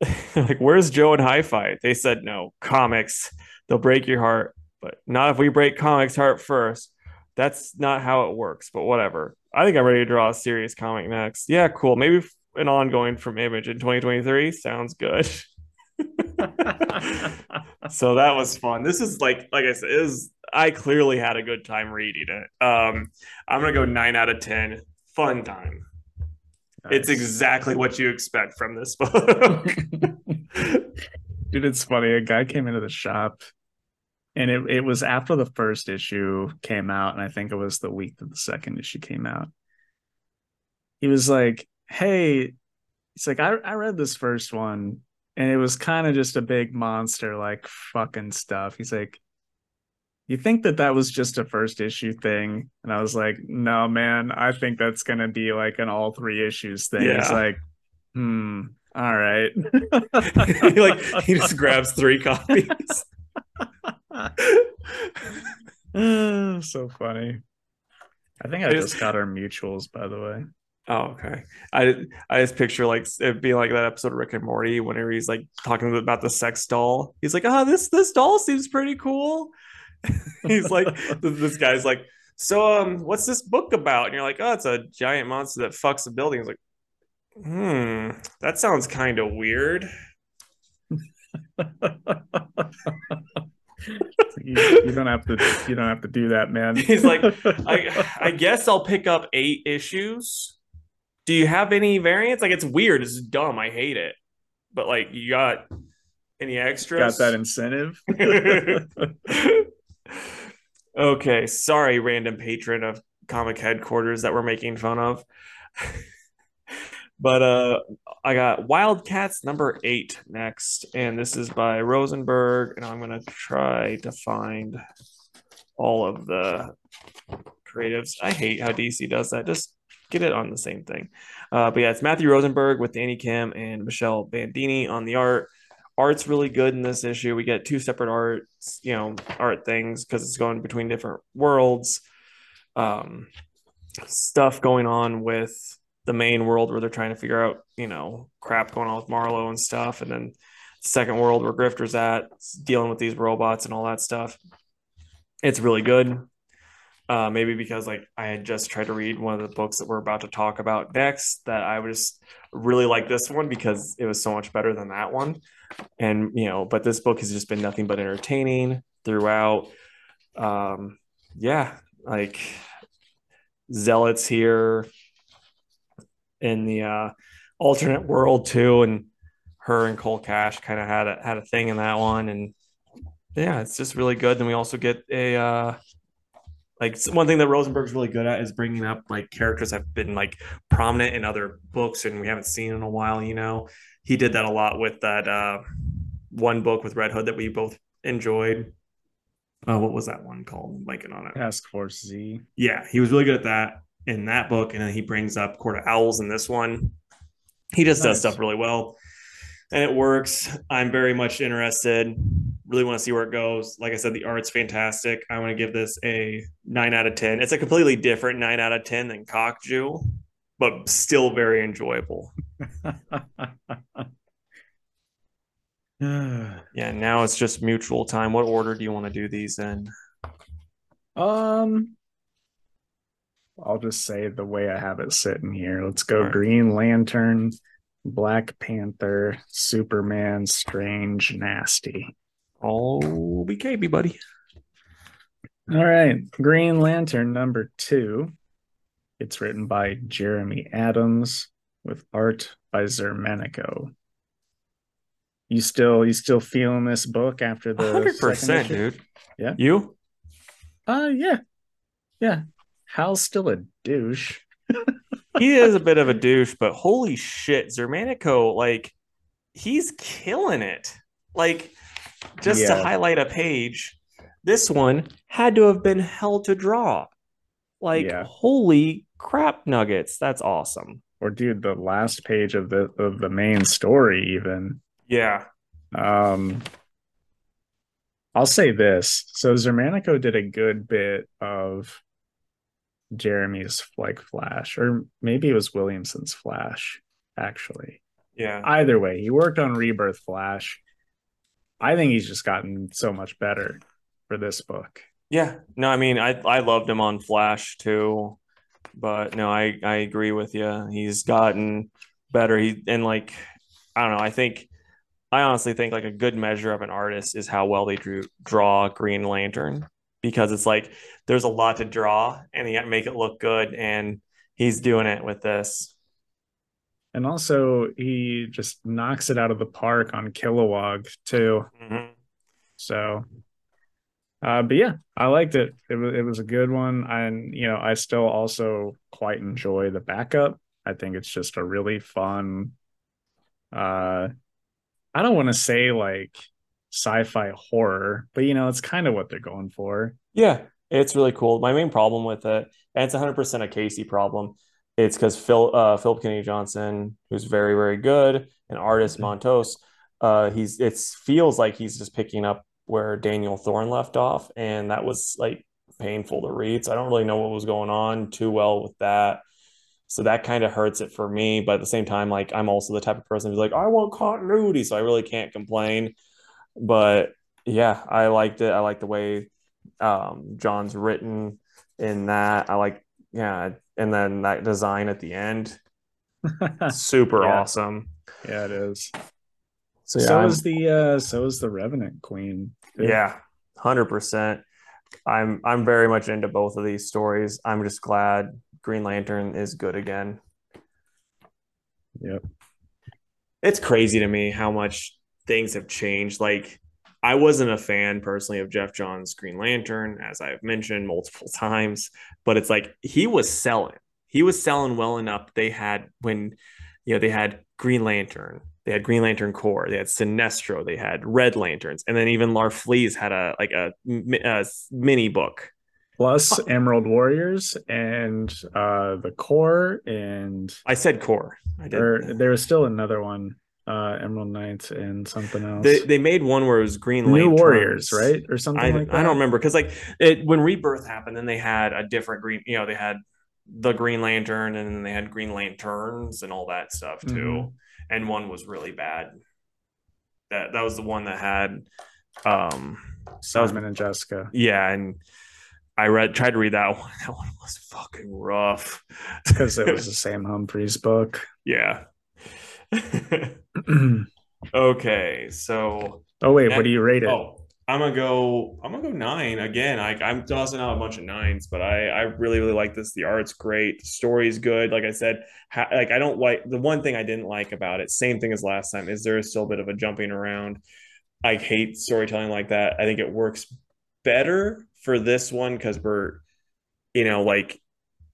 Speaker 2: *laughs* like, where's Joe and Hi-Fi? They said no, comics. They'll break your heart, but not if we break comics' heart first. That's not how it works, but whatever. I think I'm ready to draw a serious comic next. Yeah, cool. Maybe an ongoing from Image in 2023 sounds good. *laughs* so that was fun. This is like, like I said, is I clearly had a good time reading it. Um, I'm gonna go nine out of ten. Fun time. Nice. It's exactly what you expect from this book. *laughs*
Speaker 1: Dude, it's funny. A guy came into the shop and it, it was after the first issue came out, and I think it was the week that the second issue came out. He was like, Hey, it's like, I, I read this first one, and it was kind of just a big monster, like fucking stuff. He's like, you think that that was just a first issue thing? And i was like no man i think that's gonna be like an all three issues thing. Yeah. it's like hmm all right. *laughs*
Speaker 2: Like he just grabs three copies. *laughs*
Speaker 1: So funny. I think i, just got our mutuals by the way
Speaker 2: Oh, okay. I I just picture like it being like that episode of Rick and Morty whenever he's like talking about the sex doll. He's like, "Oh, this this doll seems pretty cool." *laughs* he's like, *laughs* this guy's like, so um, what's this book about? And you're like, oh, it's a giant monster that fucks a building. He's like, hmm, that sounds kind of weird. *laughs*
Speaker 1: you, you, don't have to you don't have to do that man
Speaker 2: he's like I, I guess i'll pick up eight issues do you have any variants? Like it's weird. It's dumb. I hate it. But like you got any extras?
Speaker 1: Got that incentive? *laughs* *laughs*
Speaker 2: Okay, sorry, random patron of comic headquarters that we're making fun of. but uh I got Wildcats number eight next, and this is by Rosenberg, and I'm gonna try to find all of the creatives. I hate how DC does that. Just get it on the same thing. Uh, but yeah, it's Matthew Rosenberg with Danny Kim and Michelle Bandini on the art art's really good in this issue. We get two separate arts, you know, art things because it's going between different worlds. Um, stuff going on with the main world where they're trying to figure out, you know, crap going on with Marlowe and stuff, and then the second world where Grifter's at dealing with these robots and all that stuff. It's really good. Uh, maybe because like I had just tried to read one of the books that we're about to talk about next, that I just really like this one because it was so much better than that one. And you know but this book has just been nothing but entertaining throughout. Um yeah like zealots here in the uh alternate world too and her and cole cash kind of had a had a thing in that one and yeah it's just really good. Then we also get a uh like one thing that Rosenberg's really good at is bringing up like characters that have been like prominent in other books and we haven't seen in a while, you know he did that a lot with that uh, one book with Red Hood that we both enjoyed. Uh, what was that one called? I'm blanking on it.
Speaker 1: Task Force Z.
Speaker 2: Yeah, he was really good at that in that book, and then he brings up Court of Owls in this one. He just nice. does stuff really well, and it works. I'm very much interested. Really want to see where it goes. Like I said, the art's fantastic. I want to give this a nine out of ten. It's a completely different nine out of ten than Kokju, but still very enjoyable. *sighs* yeah, now it's just mutual time. What order do you want to do these in?
Speaker 1: Um, I'll just say the way I have it sitting here. Let's go right. Green Lantern, Black Panther, Superman, Strange, Nasty.
Speaker 2: Oh, BKB, buddy.
Speaker 1: All right, Green Lantern number two. It's written by Jeremy Adams with art by Xermanico. You still you still feeling this book after the
Speaker 2: hundred percent, dude?
Speaker 1: Yeah.
Speaker 2: You?
Speaker 1: Uh yeah. Yeah. Hal's still a douche. *laughs*
Speaker 2: he is a bit of a douche, but holy shit, Xermanico, like he's killing it. Like just yeah. to highlight a page, this one had to have been hell to draw. Like yeah. holy crap nuggets. That's awesome.
Speaker 1: Or dude, the last page of the of the main story even.
Speaker 2: Yeah.
Speaker 1: Um I'll say this. So Xermanico did a good bit of Jeremy's like Flash, or maybe it was Williamson's Flash, actually.
Speaker 2: Yeah.
Speaker 1: Either way, he worked on Rebirth Flash. I think he's just gotten so much better for this book.
Speaker 2: Yeah. No, I mean, I I loved him on Flash too, but no, I I agree with you. He's gotten better. He and like I don't know. I think I honestly think like a good measure of an artist is how well they drew draw Green Lantern because it's like there's a lot to draw and you got to make it look good and he's doing it with this.
Speaker 1: And also he just knocks it out of the park on Kilowog too. Mm-hmm. So Uh, but yeah, I liked it. It was it was a good one, and you know, I still also quite enjoy the backup. I think it's just a really fun. Uh, I don't want to say like sci-fi horror, but you know, it's kind of what they're going for.
Speaker 2: Yeah, it's really cool. My main problem with it, and it's 100% a Casey problem, it's because Phil uh, Philip Kennedy Johnson, who's very very good, and artist
Speaker 1: Mm-hmm.
Speaker 2: Montos, uh, he's it feels like he's just picking up where Daniel Thorne left off, and that was like painful to read. So I don't really know what was going on too well with that. So that kind of hurts it for me. But at the same time, like I'm also the type of person who's like, I want continuity, so I really can't complain. But yeah, I liked it. I like the way um, John's written in that. I like yeah, and then that design at the end, *laughs* super
Speaker 1: Yeah.
Speaker 2: awesome.
Speaker 1: yeah, it is.
Speaker 2: So yeah,
Speaker 1: so
Speaker 2: I'm-
Speaker 1: is the uh so is the Revenant Queen.
Speaker 2: yeah, hundred percent. I'm I'm very much into both of these stories. I'm just glad Green Lantern is good again.
Speaker 1: Yep.
Speaker 2: It's crazy to me how much things have changed. Like I wasn't a fan personally of Geoff Johns' Green Lantern, as I've mentioned multiple *laughs* times, but it's like he was selling. He was selling well enough. They had when you know they had Green Lantern, they had Green Lantern Corps, they had Sinestro, they had Red Lanterns, and then even Larfleeze had a like a, a mini book.
Speaker 1: Plus Emerald Warriors and uh the Core and
Speaker 2: I said Core. I did.
Speaker 1: or there was still another one, uh Emerald Knights and something else.
Speaker 2: They they made one where it was Green
Speaker 1: New Warriors, right? Or something
Speaker 2: I,
Speaker 1: like that.
Speaker 2: I don't remember because like it when Rebirth happened, then they had a different green. You know, they had the Green Lantern, and then they had Green Lanterns and all that stuff too.
Speaker 1: Mhm.
Speaker 2: And one was really bad. That that was the one that had um that was
Speaker 1: and Jessica.
Speaker 2: yeah, and I read tried to read that *laughs* one. That one was fucking rough
Speaker 1: Because it was *laughs* the same Humphries book.
Speaker 2: yeah. *laughs* *clears throat* okay, so oh
Speaker 1: wait, what do you rate it?
Speaker 2: Oh, I'm gonna go. I'm gonna go nine again. I, I'm tossing out a bunch of nines, but I I really really like this. The art's great. The story's good. Like I said, ha, like I don't like the one thing I didn't like about it. Same thing as last time. Is there is still a bit of a jumping around. I hate storytelling like that. I think it works better for this one because we're, you know, like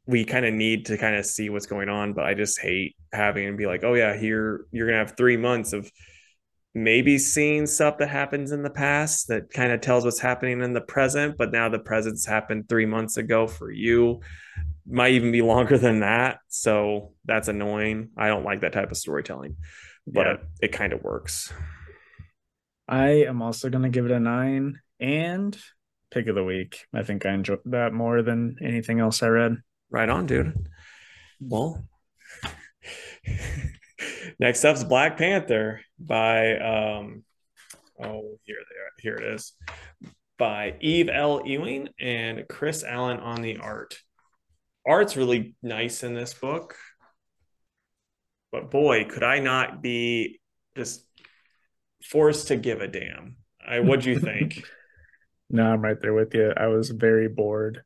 Speaker 2: we kind of need to kind of see what's going on. But I just hate having to be like, oh yeah, here you're gonna have three months of maybe seeing stuff that happens in the past that kind of tells what's happening in the present, but now the present's happened three months ago for you. Might even be longer than that. So that's annoying. I don't like that type of storytelling, but
Speaker 1: Yeah.
Speaker 2: it kind of works.
Speaker 1: I am also gonna give it a nine and pick of the week. I think I enjoyed that more than anything else I read.
Speaker 2: Right on, dude. Well, *laughs* next up's Black Panther by um oh here they here it is by Eve L. Ewing and Chris Allen on the art. Art's really nice in this book, but boy, could I not be just forced to give a damn. I what'd you think? *laughs*
Speaker 1: No, I'm right there with you. I was very bored.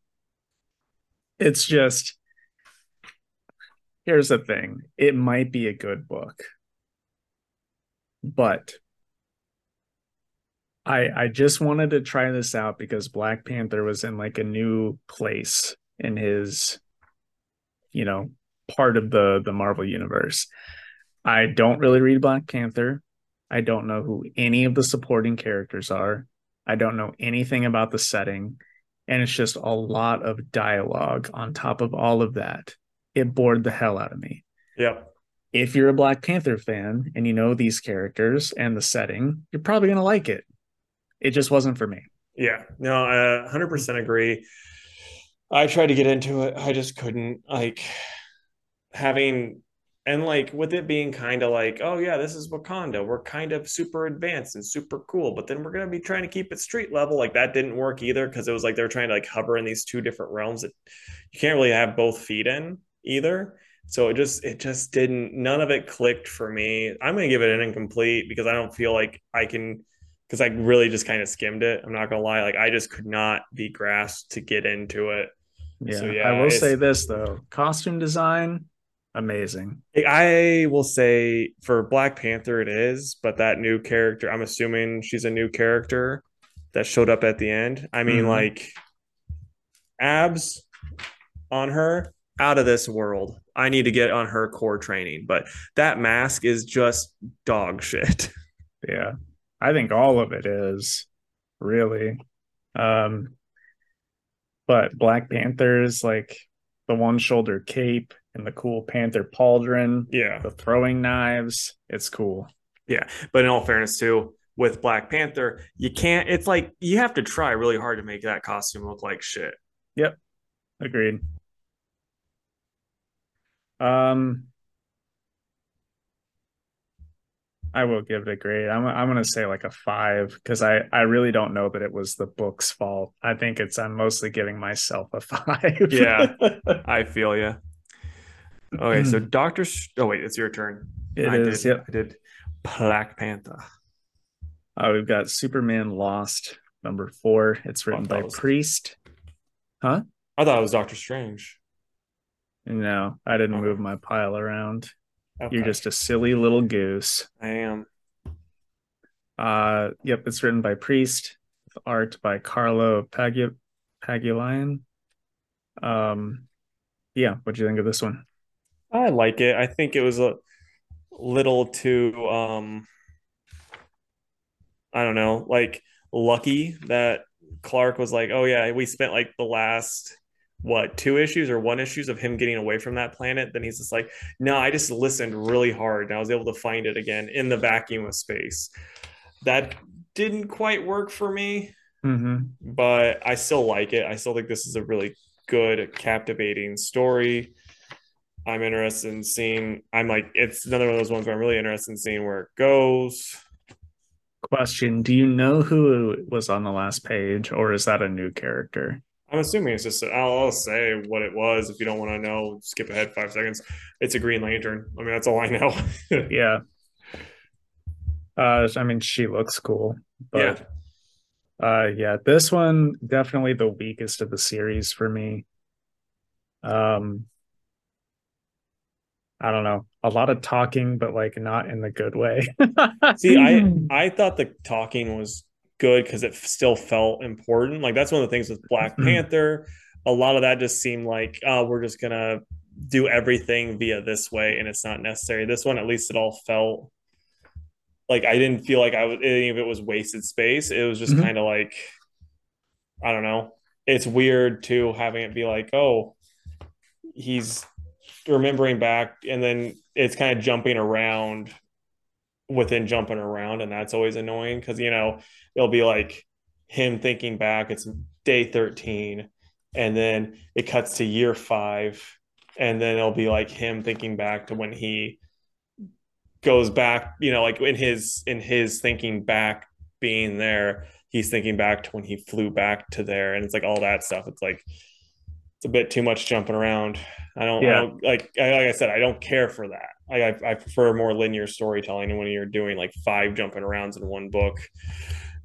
Speaker 1: It's just here's the thing. It might be a good book. But I I just wanted to try this out because Black Panther was in like a new place in his you know part of the the Marvel universe. I don't really read Black Panther. I don't know who any of the supporting characters are. I don't know anything about the setting. And it's just a lot of dialogue on top of all of that. It bored the hell out of me.
Speaker 2: yep.
Speaker 1: If you're a Black Panther fan and you know these characters and the setting, you're probably going to like it. It just wasn't for me.
Speaker 2: Yeah, no, I 100% agree. I tried to get into it. I just couldn't. Like, having, and like with it being kind of like, oh, yeah, this is Wakanda. We're kind of super advanced and super cool, but then we're going to be trying to keep it street level. Like, that didn't work either because it was like they were trying to like hover in these two different realms that you can't really have both feet in either. So it just, it just didn't, none of it clicked for me. I'm going to give it an incomplete because I don't feel like I can because I really just kind of skimmed it. I'm not gonna lie, like I just could not be grasped to get into it.
Speaker 1: Yeah.
Speaker 2: So, yeah,
Speaker 1: I will say this though costume design, amazing.
Speaker 2: I will say for Black Panther it is, but that new character, I'm assuming she's a new character. that showed up at the end. I mean,
Speaker 1: Mhm.
Speaker 2: like abs on her out of this world. I need to get on her core training, but that mask is just dog shit. *laughs*
Speaker 1: Yeah. I think all of it is really. Um but Black Panther's like the one shoulder cape and the cool Panther pauldron,
Speaker 2: Yeah.
Speaker 1: the throwing knives. It's cool. Yeah.
Speaker 2: But in all fairness, too, with Black Panther, you can't, it's like you have to try really hard to make that costume look like shit. Yep.
Speaker 1: Agreed. Um I will give it a grade. I'm I'm gonna say like a five because I I really don't know that it was the book's fault. I think it's I'm mostly giving myself a *laughs* five.
Speaker 2: Yeah. I feel you. Okay, so *clears throat* Doctor. Oh wait, it's your turn.
Speaker 1: it
Speaker 2: I
Speaker 1: is.
Speaker 2: Did,
Speaker 1: Yep.
Speaker 2: I did. Black Panther.
Speaker 1: Uh, we've got Superman Lost number four. It's written by
Speaker 2: was-
Speaker 1: Priest. Huh?
Speaker 2: I thought it was Doctor Strange.
Speaker 1: No, I didn't move my pile around.
Speaker 2: Okay.
Speaker 1: You're just a silly little goose.
Speaker 2: I am.
Speaker 1: Uh, yep, it's written by Priest, with art by Carlo Paglia Pagliulian. Um, yeah, what do you think of this one?
Speaker 2: I like it. I think it was a little too um I don't know, like lucky that Clark was like, "Oh yeah, we spent like the last what, two issues or one issues of him getting away from that planet." Then he's just like, "No, I just listened really hard and I was able to find it again in the vacuum of space." That didn't quite work for me,
Speaker 1: Mm-hmm.
Speaker 2: but I still like it. I still think this is a really good, captivating story. I'm interested in seeing. I'm like, it's another one of those ones where I'm really interested in seeing where it goes.
Speaker 1: Question: Do you know who was on the last page, or is that a new character?
Speaker 2: I'm assuming it's just. I'll, I'll say what it was. If you don't want to know, skip ahead five seconds. It's a Green Lantern. I mean, that's all I know. *laughs*
Speaker 1: Yeah. Uh, I mean, she looks cool, but uh, yeah, this one definitely the weakest of the series for me. Um, I don't know, a lot of talking, but like not in the good way. *laughs*
Speaker 2: See, I I thought the talking was good because it still felt important. Like that's one of the things with Black Panther. A lot of that just seemed like, oh, we're just gonna do everything via this way, and it's not necessary. This one, at least, it all felt like I didn't feel like I was any of it was wasted space. It was just
Speaker 1: Mhm.
Speaker 2: kind of like, I don't know. It's weird too having it be like, oh, he's remembering back, and then it's kind of jumping around within jumping around and that's always annoying because you know it'll be like him thinking back it's day 13 and then it cuts to year five and then it'll be like him thinking back to when he goes back you know like in his in his thinking back being there he's thinking back to when he flew back to there and it's like all that stuff. It's like it's a bit too much jumping around. I don't, I don't like I, like i said i don't care for that. I, I I prefer more linear storytelling and when you're doing like five jumping arounds in one book.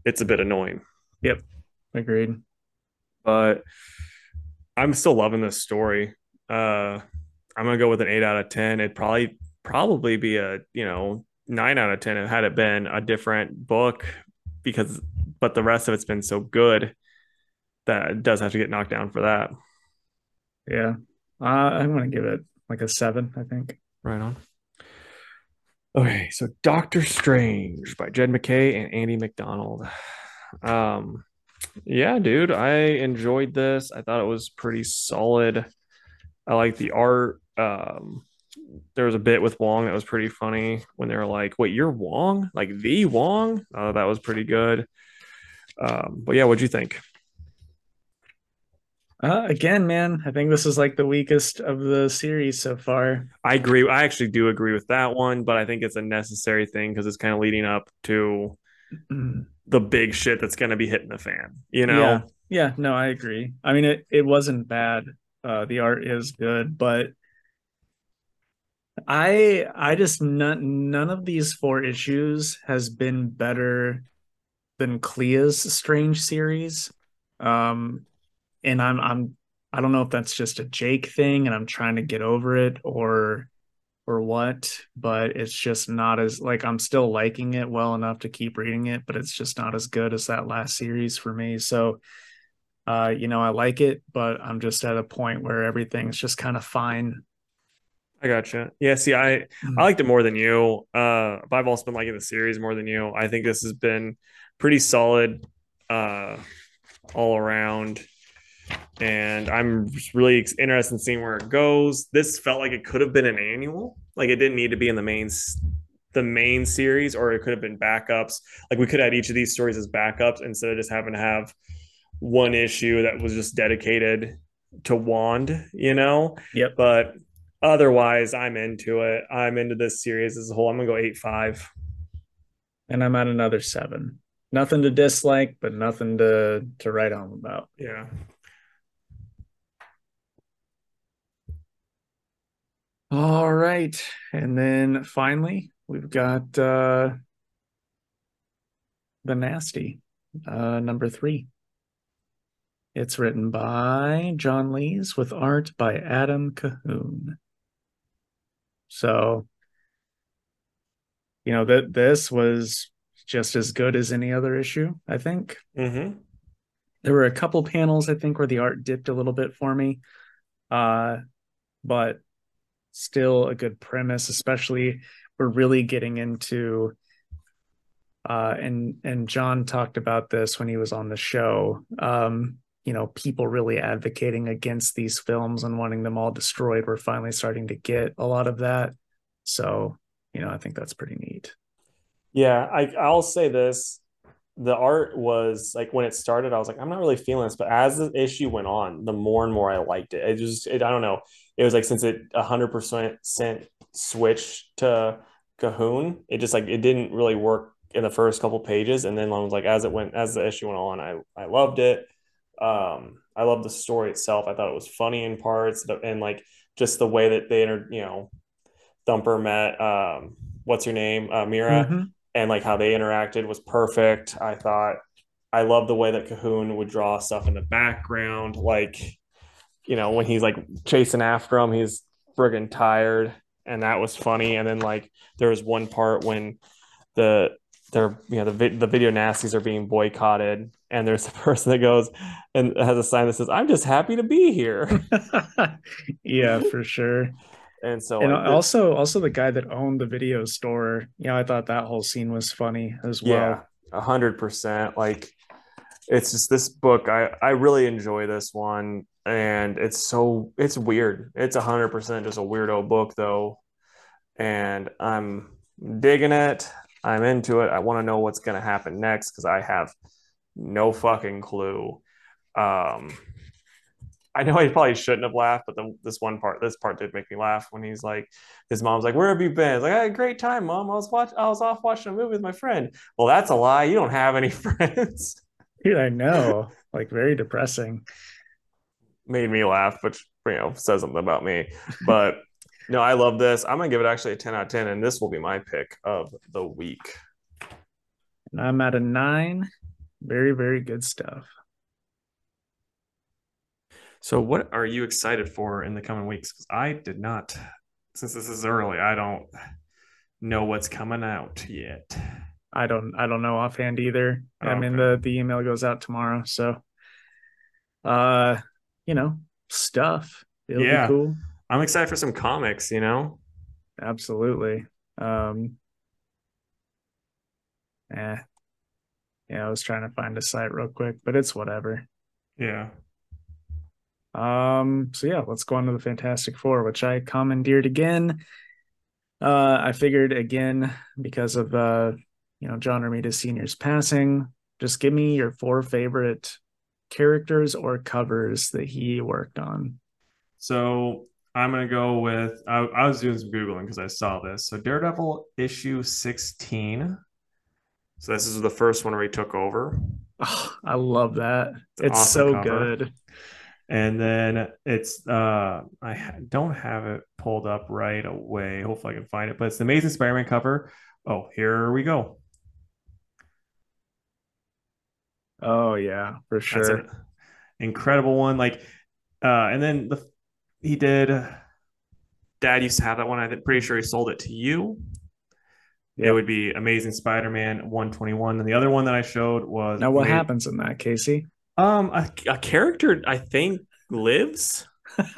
Speaker 2: It's a bit annoying. Yep.
Speaker 1: Agreed.
Speaker 2: but i'm still loving this story. Uh i'm gonna go with an eight out of ten. It'd probably probably be a you know nine out of ten had it been a different book because but the rest of it's been so good that it does have to get knocked down for that
Speaker 1: Yeah. Uh, I'm gonna give it like a seven, I think.
Speaker 2: right on okay so doctor strange by Jed MacKay and andy mcdonald um yeah dude i enjoyed this i thought it was pretty solid i like the art um there was a bit with Wong that was pretty funny when they were like, "Wait, you're Wong? Like the Wong?" Uh, that was pretty good. Um, but yeah, what'd you think?
Speaker 1: Uh, again, man, I think this is like the weakest of the series so far.
Speaker 2: I agree. I actually do agree with that one, but I think it's a necessary thing because it's kind of leading up to the big shit that's going to be hitting the fan. You know?
Speaker 1: Yeah. Yeah, no, I agree. I mean, it it wasn't bad. Uh, the art is good, but I I just none none of these four issues has been better than Clea's Strange series. Um, and I'm I'm I don't know if that's just a Jake thing, and I'm trying to get over it, or or what, but it's just not as like I'm still liking it well enough to keep reading it, but it's just not as good as that last series for me. So uh, you know, I like it, but I'm just at a point where everything's just kind of fine.
Speaker 2: I gotcha. Yeah, see, I I liked it more than you. Uh, but I've also been liking the series more than you. I think this has been pretty solid, uh, all around and I'm really interested in seeing where it goes. This felt like it could have been an annual, like it didn't need to be in the main the main series, or it could have been backups. Like we could add each of these stories as backups instead of just having to have one issue that was just dedicated to Wong, you know.
Speaker 1: Yep.
Speaker 2: But otherwise, I'm into it. I'm into this series as a whole. I'm gonna go eight five,
Speaker 1: and I'm at another seven. Nothing to dislike, but nothing to to write home about.
Speaker 2: Yeah.
Speaker 1: All right. And then finally, we've got uh The Nasty, uh number 3. It's written by John Lees with art by Adam Cahoon. So, you know, that this was just as good as any other issue, I think.
Speaker 2: Mm-hmm.
Speaker 1: There were a couple panels, I think, where the art dipped a little bit for me. Uh, but still a good premise, especially we're really getting into uh and and John talked about this when he was on the show. Um, you know, people really advocating against these films and wanting them all destroyed. We're finally starting to get a lot of that. So, you know, I think that's pretty neat.
Speaker 2: Yeah, I I'll say this. The art was like when it started, I was like, I'm not really feeling this. But as the issue went on, the more and more I liked it. It just, it, I don't know it was like since it 100% sent switch to Cahoon, it just like it didn't really work in the first couple pages, and then I was like as it went as the issue went on, I I loved it. Um, I loved the story itself. I thought it was funny in parts, and like just the way that they entered, you know, Thumper met um, what's her name, uh, Mera, mm-hmm. and like how they interacted was perfect. I thought I love the way that Cahoon would draw stuff in the background, like you know, when he's like chasing after him, he's friggin' tired. And that was funny. And then like there was one part when the they're you know the the video nasties are being boycotted. And there's a *laughs* person that goes and has a sign that says i'm just happy to be here. *laughs*
Speaker 1: Yeah for sure.
Speaker 2: And so
Speaker 1: and also also the guy that owned the video store you know i thought that whole scene was funny as well. yeah
Speaker 2: a hundred percent. Like it's just this book i i really enjoy this one and it's so it's weird. It's a hundred percent just a weirdo book though, and I'm digging it. I'm into it. I want to know what's going to happen next because I have no fucking clue. Um, I know he probably shouldn't have laughed, but the, this one part, this part did make me laugh when he's like, his mom's like, "Where have you been?" He's like, "I had a great time, mom. I was watch, I was off watching a movie with my friend." Well, that's a lie. You don't have any *laughs* friends.
Speaker 1: Dude, I know. like very depressing
Speaker 2: made me laugh, which you know says something about me. But *laughs* no, I love this. I'm gonna give it actually a 10 out of 10, and this will be my pick of the week.
Speaker 1: And I'm at a nine. Very, very good stuff.
Speaker 2: So, what are you excited for in the coming weeks? Because I did not, since this is early, I don't know what's coming out yet.
Speaker 1: I don't, I don't know offhand either. I mean, the the email goes out tomorrow, so uh you know, stuff. It'll yeah. be cool.
Speaker 2: I'm excited for some comics, you know?
Speaker 1: Absolutely. Um eh. Yeah, I was trying to find a site real quick, but it's whatever.
Speaker 2: Yeah.
Speaker 1: Um, so yeah, let's go on to the Fantastic Four, which I commandeered again. Uh I figured again, because of uh, you know, John Romita Sr.'s passing, just give me your four favorite characters or covers that he worked on?
Speaker 2: So I'm gonna go with I, I was doing some googling because I saw this. So Daredevil issue 16. So this is the first one where he took over.
Speaker 1: Oh, I love that. It's, it's awesome so cover. good.
Speaker 2: And then it's uh I don't have it pulled up right away. Hopefully I can find it, but it's the Amazing Spider-Man cover. Oh, here we go.
Speaker 1: Oh yeah, for sure.
Speaker 2: incredible one. Like, uh, and then the he did. dad used to have that one. I'm pretty sure he sold it to you. It would be Amazing Spider-Man 121, and the other one that I showed was
Speaker 1: Now, what
Speaker 2: Ama-
Speaker 1: happens in that, Casey?
Speaker 2: Um, a, a character I think lives. *laughs*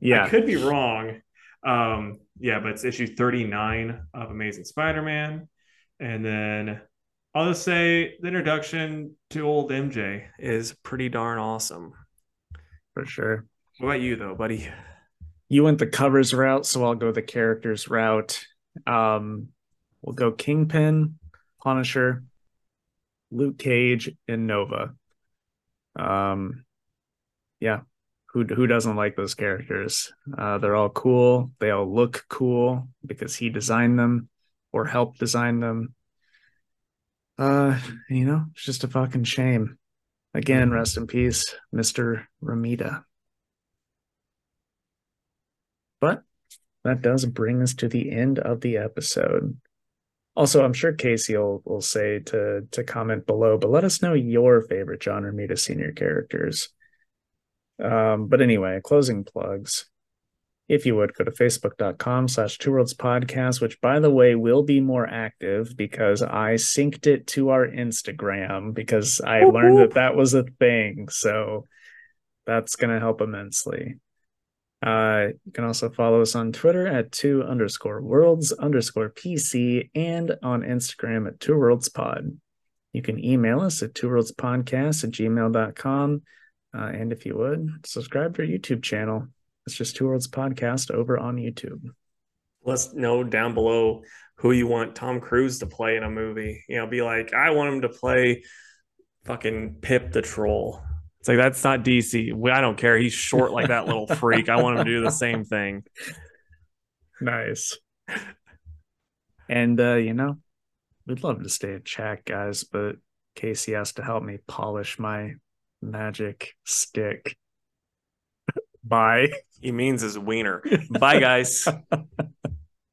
Speaker 1: yeah,
Speaker 2: I could be wrong. Um, yeah, but it's issue 39 of Amazing Spider-Man, and then I'll just say the introduction to old MJ is pretty darn awesome.
Speaker 1: for sure.
Speaker 2: What about you, though, buddy?
Speaker 1: You went the covers route, so I'll go the characters route. Um, we'll go Kingpin, Punisher, Luke Cage, and Nova. Um, yeah, who who doesn't like those characters? Uh, they're all cool. They all look cool because he designed them or helped design them. Uh, you know, it's just a fucking shame. Again, rest in peace, Mister Romita. But that does bring us to the end of the episode. Also, I'm sure Casey will, will say to to comment below, but let us know your favorite John Romita Senior characters. Um, but anyway, closing plugs. If you would go to facebook.com slash two worlds podcast, which by the way will be more active because I synced it to our Instagram because I learned that that was a thing. So that's going to help immensely. Uh, you can also follow us on Twitter at two underscore worlds underscore PC and on Instagram at two worlds pod. You can email us at two worlds podcast at gmail.com. Uh, and if you would, subscribe to our YouTube channel. It's just two worlds podcast over on YouTube.
Speaker 2: Let's know down below who you want Tom Cruise to play in a movie. You know, be like, I want him to play fucking Pip the Troll. It's like that's not DC. I don't care. He's short like that little freak. I want him to do the same thing. *laughs*
Speaker 1: Nice. And uh, you know, we'd love to stay in chat, guys, but Casey has to help me polish my magic stick. Bye.
Speaker 2: He means his wiener. *laughs* Bye, guys. *laughs*